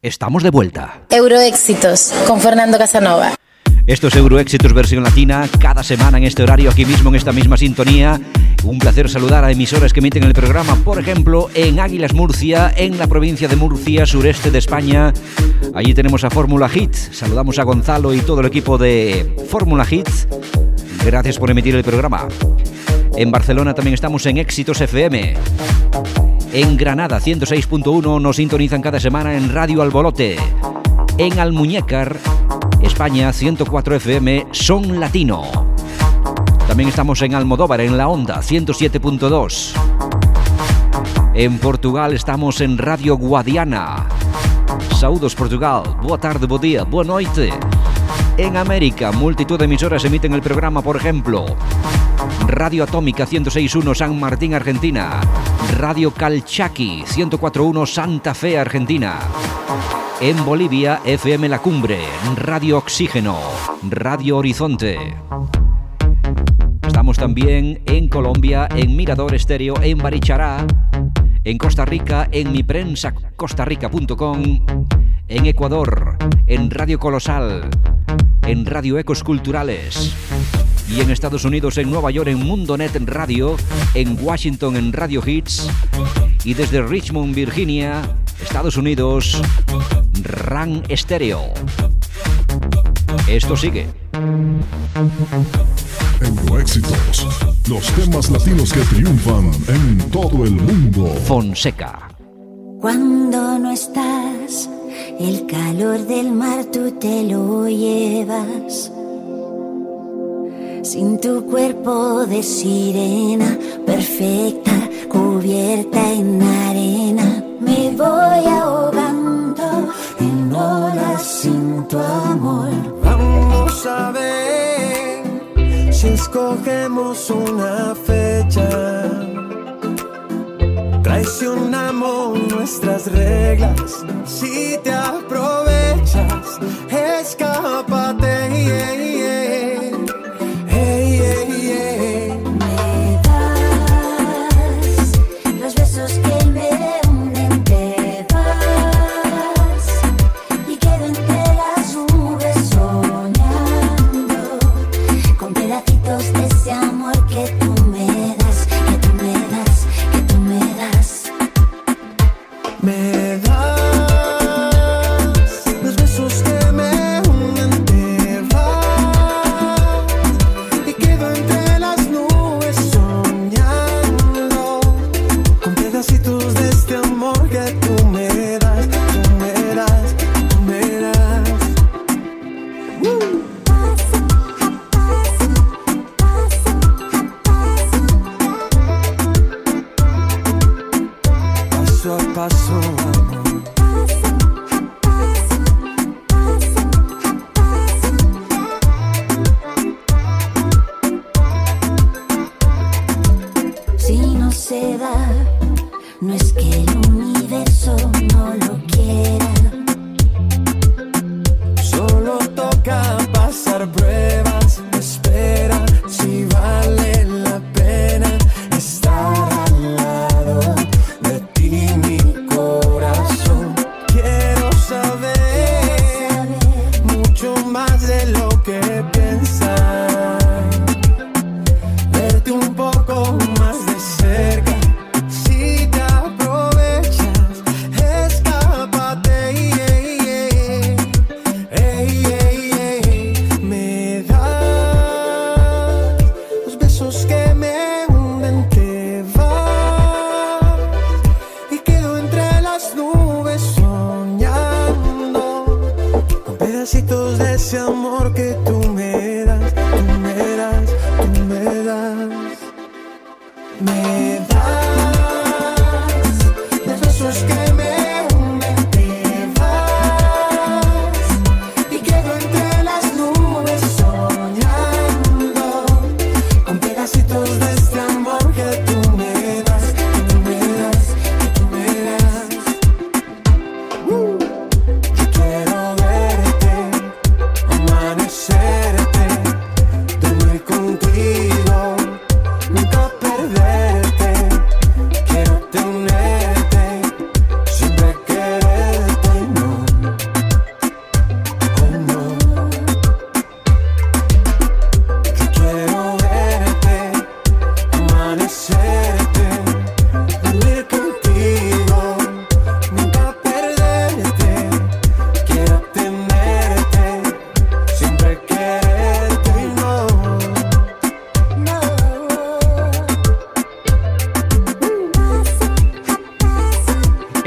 Estamos de vuelta. Euroéxitos con Fernando Casanova. Esto es Euroéxitos versión latina, cada semana en este horario, aquí mismo, en esta misma sintonía. Un placer saludar a emisoras que emiten el programa, por ejemplo, en Águilas Murcia, en la provincia de Murcia, sureste de España. Allí tenemos a Fórmula Hit. Saludamos a Gonzalo y todo el equipo de Fórmula Hit. Gracias por emitir el programa. En Barcelona también estamos en Éxitos FM. En Granada 106.1 nos sintonizan cada semana en Radio Albolote. En Almuñécar, España 104 FM Son Latino. También estamos en Almodóvar en la Onda 107.2. En Portugal estamos en Radio Guadiana. Saludos Portugal. Boa tarde, buen día, boa noite. En América, multitud de emisoras emiten el programa, por ejemplo, Radio Atómica 106.1 San Martín, Argentina. Radio Calchaqui 104.1 Santa Fe, Argentina. En Bolivia, FM La Cumbre, Radio Oxígeno, Radio Horizonte. Estamos también en Colombia, en Mirador Estéreo, en Barichara, en Costa Rica, en miprensacostarrica.com, en Ecuador, en Radio Colosal, en Radio Ecos Culturales y en Estados Unidos, en Nueva York, en MundoNet Radio, en Washington, en Radio Hits y desde Richmond, Virginia, Estados Unidos, RAN Stereo. Esto sigue. Euroéxitos, los temas latinos que triunfan en todo el mundo. Fonseca. Cuando no estás, el calor del mar tú te lo llevas sin tu cuerpo de sirena, perfecta, cubierta en arena, me voy ahogando en olas sin tu amor. Vamos a ver si escogemos una fecha. Traicionamos nuestras reglas si te aprovechas,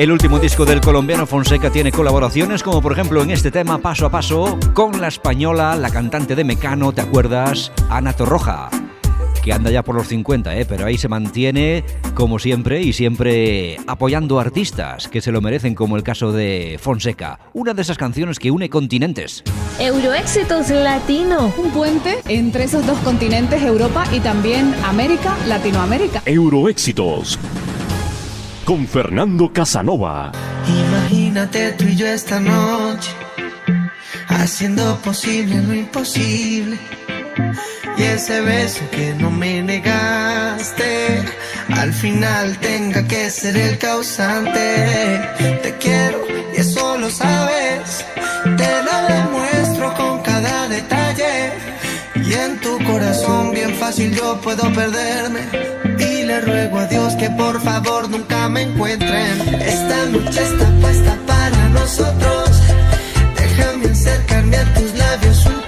El último disco del colombiano Fonseca tiene colaboraciones como por ejemplo en este tema Paso a Paso con la española, la cantante de Mecano, ¿te acuerdas? Ana Torroja que anda ya por los 50, ¿eh? pero ahí se mantiene como siempre y siempre apoyando artistas que se lo merecen, como el caso de Fonseca, una de esas canciones que une continentes. Euroéxitos Latino. Un puente entre esos dos continentes, Europa y también América, Latinoamérica. Euroéxitos con Fernando Casanova. Imagínate tú y yo esta noche, haciendo posible lo imposible y ese beso que no me negaste, al final tenga que ser el causante. Te quiero y eso lo sabes, te lo demuestro con cada detalle. Y en tu corazón bien fácil yo puedo perderme. Y le ruego a Dios que por favor nunca me encuentren. Esta noche está puesta para nosotros. Déjame acercarme a tus labios un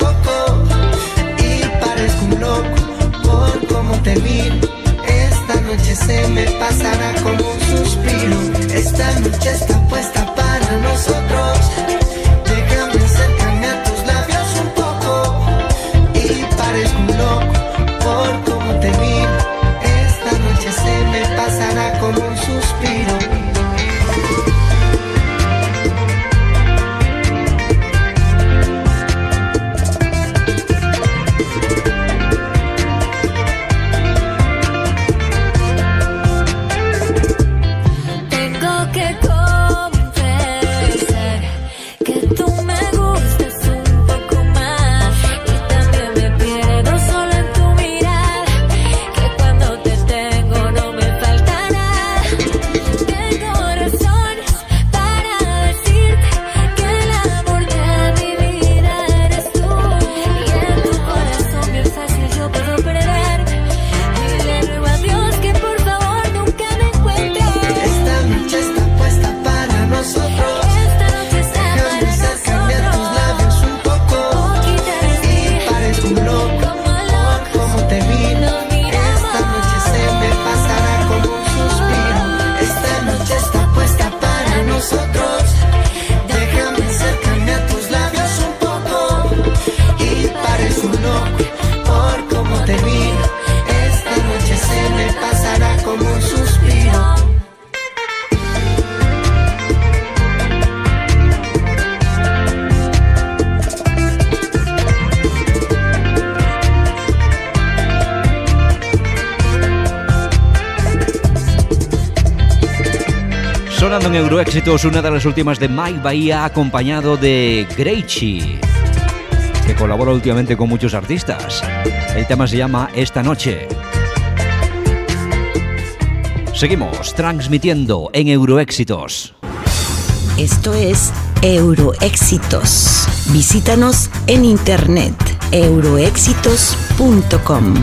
te Esta noche se me pasará como un suspiro. Esta noche está puesta para nosotros. Éxitos, una de las últimas de Mike Bahía, acompañado de Greichi, que colabora últimamente con muchos artistas. El tema se llama Esta Noche. Seguimos transmitiendo en Euroéxitos. Esto es Euroéxitos. Visítanos en internet euroéxitos.com.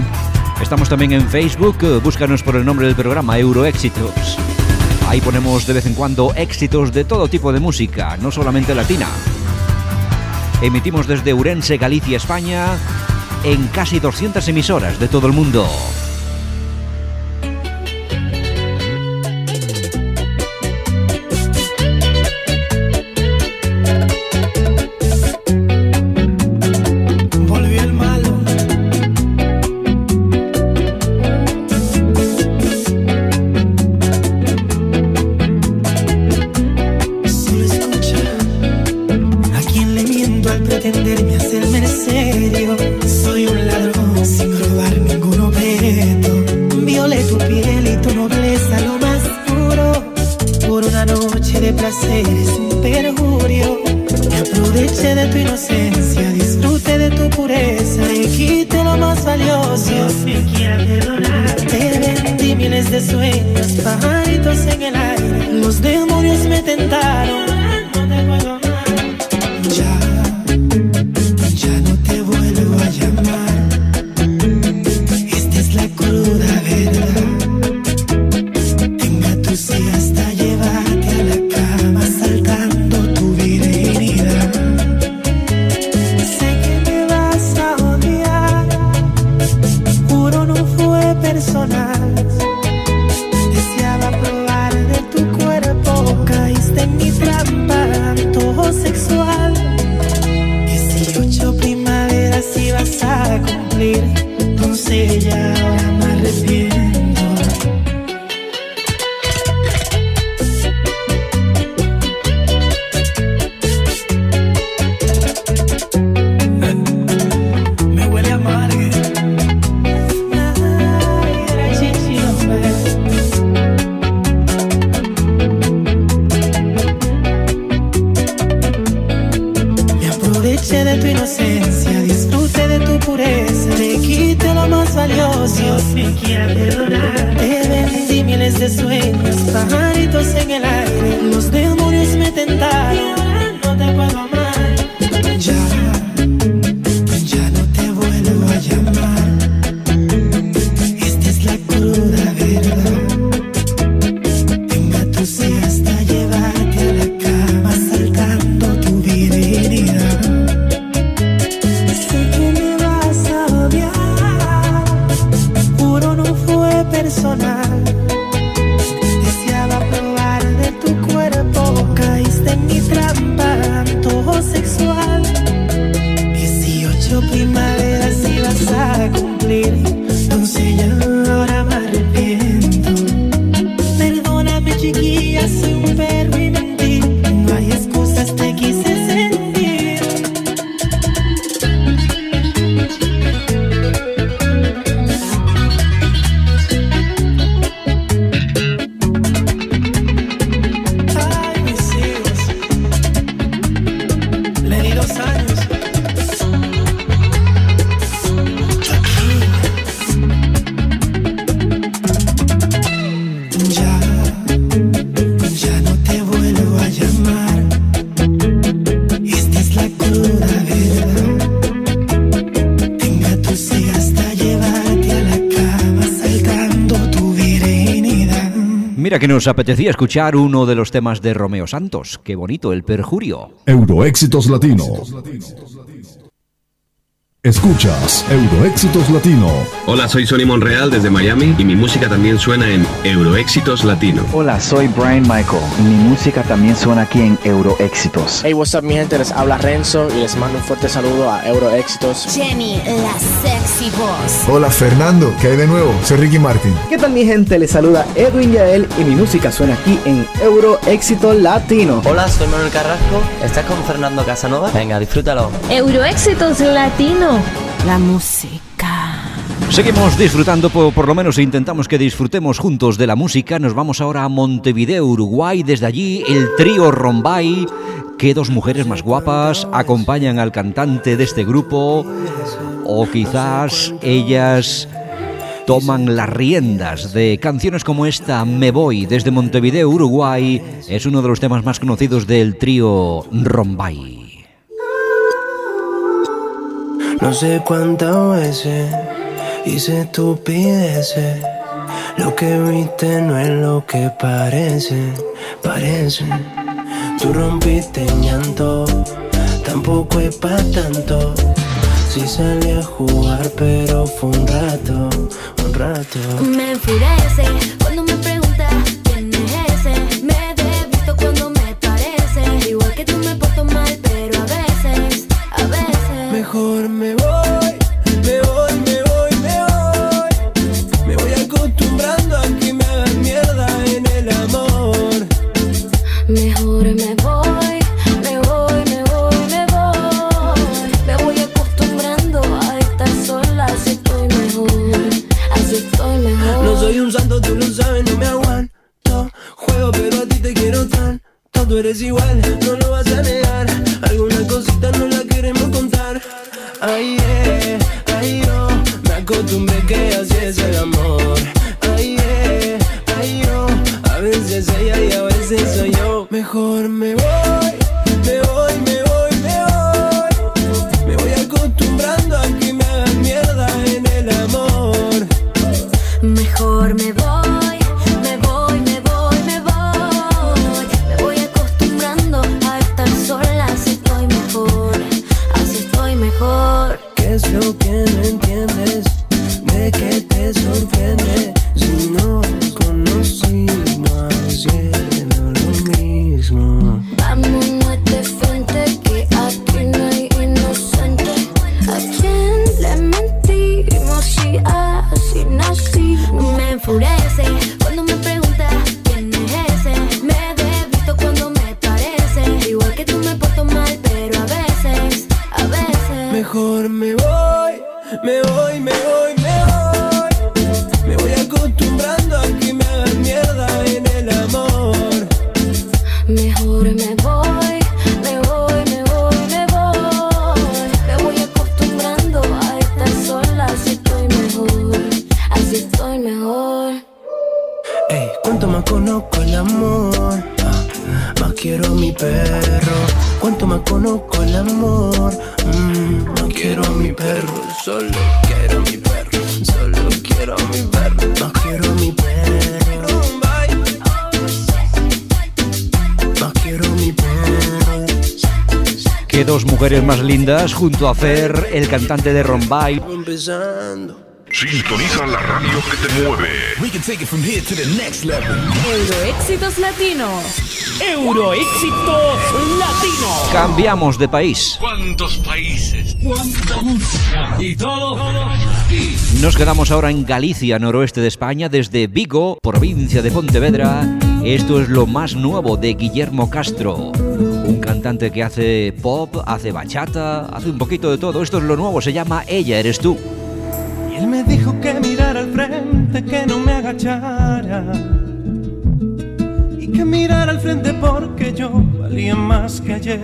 Estamos también en Facebook, búscanos por el nombre del programa Euroéxitos. Ahí ponemos de vez en cuando éxitos de todo tipo de música, no solamente latina. Emitimos desde Urense, Galicia, España, en casi 200 emisoras de todo el mundo. Dios me quiera perdonar. Te vendí miles de sueños, pajaritos en el aire. Los demonios me tentaron yeah. Que nos apetecía escuchar uno de los temas de Romeo Santos. Qué bonito, el perjurio. Euroéxitos Latino. Escuchas Euroéxitos Latino. Hola, soy Sonny Monreal desde Miami y mi música también suena en Euroéxitos Latino. Hola, soy Brian Michael y mi música también suena aquí en Euroéxitos. Hey, what's up, mi gente? Les habla Renzo y les mando un fuerte saludo a Euroéxitos. Jenny, la sexy voz. Hola Fernando, ¿qué hay de nuevo? Soy Ricky Martin. ¿Qué tal mi gente? Les saluda Edwin Yael y mi música suena aquí en Euro Éxito Latino. Hola, soy Manuel Carrasco. ¿Estás con Fernando Casanova? Venga, disfrútalo. Euroéxitos Latino. La música. Seguimos disfrutando, por, por lo menos intentamos que disfrutemos juntos de la música. Nos vamos ahora a Montevideo, Uruguay. Desde allí, el trío Rombay. Que dos mujeres más guapas acompañan al cantante de este grupo. O quizás ellas toman las riendas de canciones como esta, Me Voy, desde Montevideo, Uruguay. Es uno de los temas más conocidos del trío Rombay. No sé cuántas veces hice estupideces. Lo que viste no es lo que parece, parece. Tú rompiste en llanto, tampoco es pa' tanto. Sí salí a jugar, pero fue un rato, un rato. Me enfurece cuando me preguntas Mejor me mujeres más lindas junto a Fer, el cantante de Rombay. Empezando. Sintoniza la radio que te mueve. We can take it from here to the next level. Euroéxitos latinos. Euroéxitos latinos. Cambiamos de país. ¿Cuántos países? ¿Cuánta música? Y todo aquí. Nos quedamos ahora en Galicia, noroeste de España, desde Vigo, provincia de Pontevedra. Esto es lo más nuevo de Guillermo Castro, cantante que hace pop, hace bachata, hace un poquito de todo. Esto es lo nuevo, se llama Ella eres tú. Y él me dijo que mirara al frente, que no me agachara. Y que mirara al frente porque yo valía más que ayer.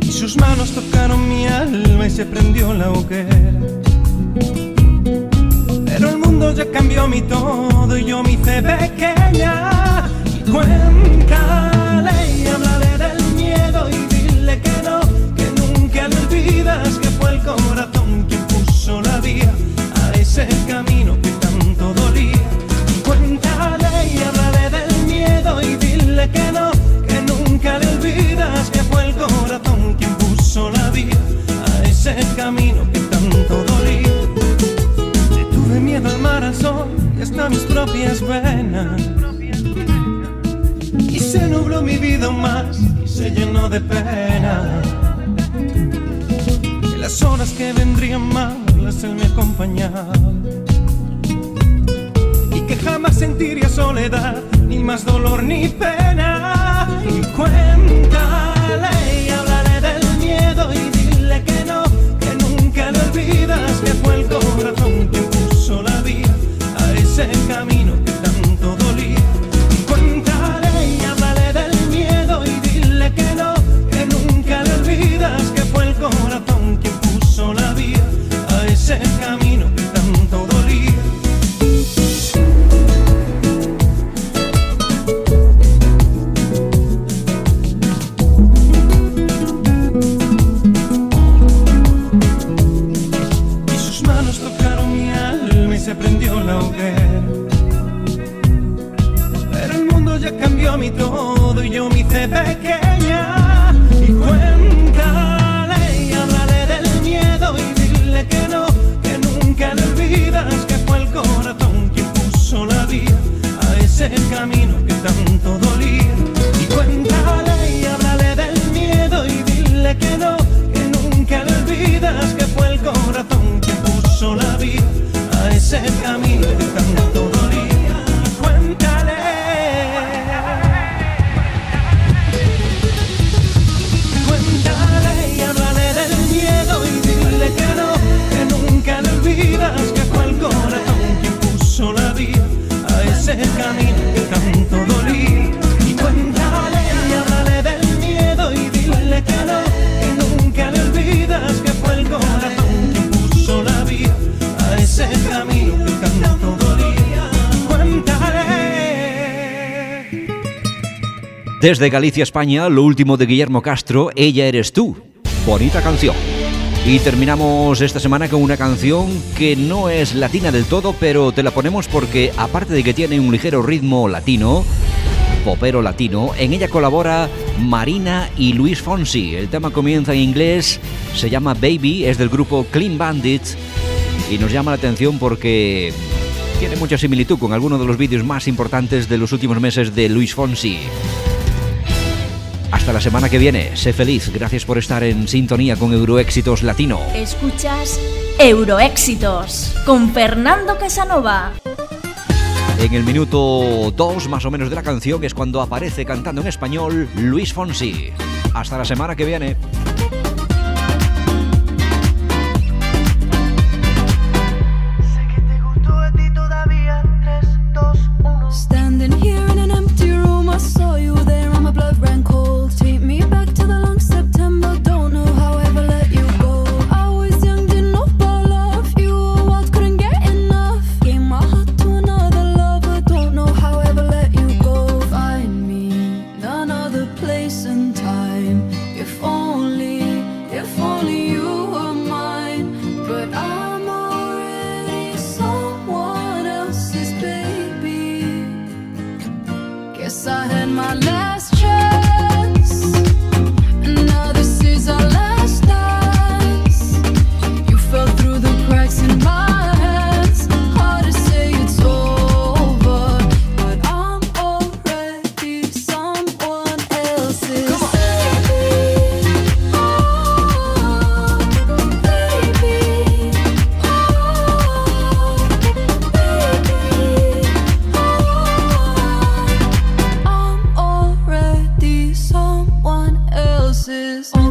Y sus manos tocaron mi alma y se prendió la hoguera. Pero el mundo ya cambió mi todo y yo me ni más dolor ni pena. Y cuéntale y háblale del miedo y dile que no, que nunca le olvidas que fue el corazón quien puso la vía a ese camino ya cambió mi todo y yo me hice pequeña. Y cuéntale y háblale del miedo y dile que no, que nunca le olvidas que fue el corazón quien puso la vía a ese camino que tanto dolía. Y cuéntale y háblale del miedo y dile que no, que nunca le olvidas que fue el corazón quien puso la vía a ese camino que tanto dolía. Y cuéntale. Desde Galicia, España, lo último de Guillermo Castro, Ella eres tú. Bonita canción. Y terminamos esta semana con una canción que no es latina del todo, pero te la ponemos porque aparte de que tiene un ligero ritmo latino, popero latino, en ella colabora Marina y Luis Fonsi. El tema comienza en inglés, se llama Baby, es del grupo Clean Bandit y nos llama la atención porque tiene mucha similitud con algunos de los vídeos más importantes de los últimos meses de Luis Fonsi. Hasta la semana que viene, sé feliz, gracias por estar en sintonía con Euroéxitos Latino. Escuchas Euroéxitos con Fernando Casanova. En el minuto 2 más o menos de la canción es cuando aparece cantando en español Luis Fonsi. Hasta la semana que viene. promises.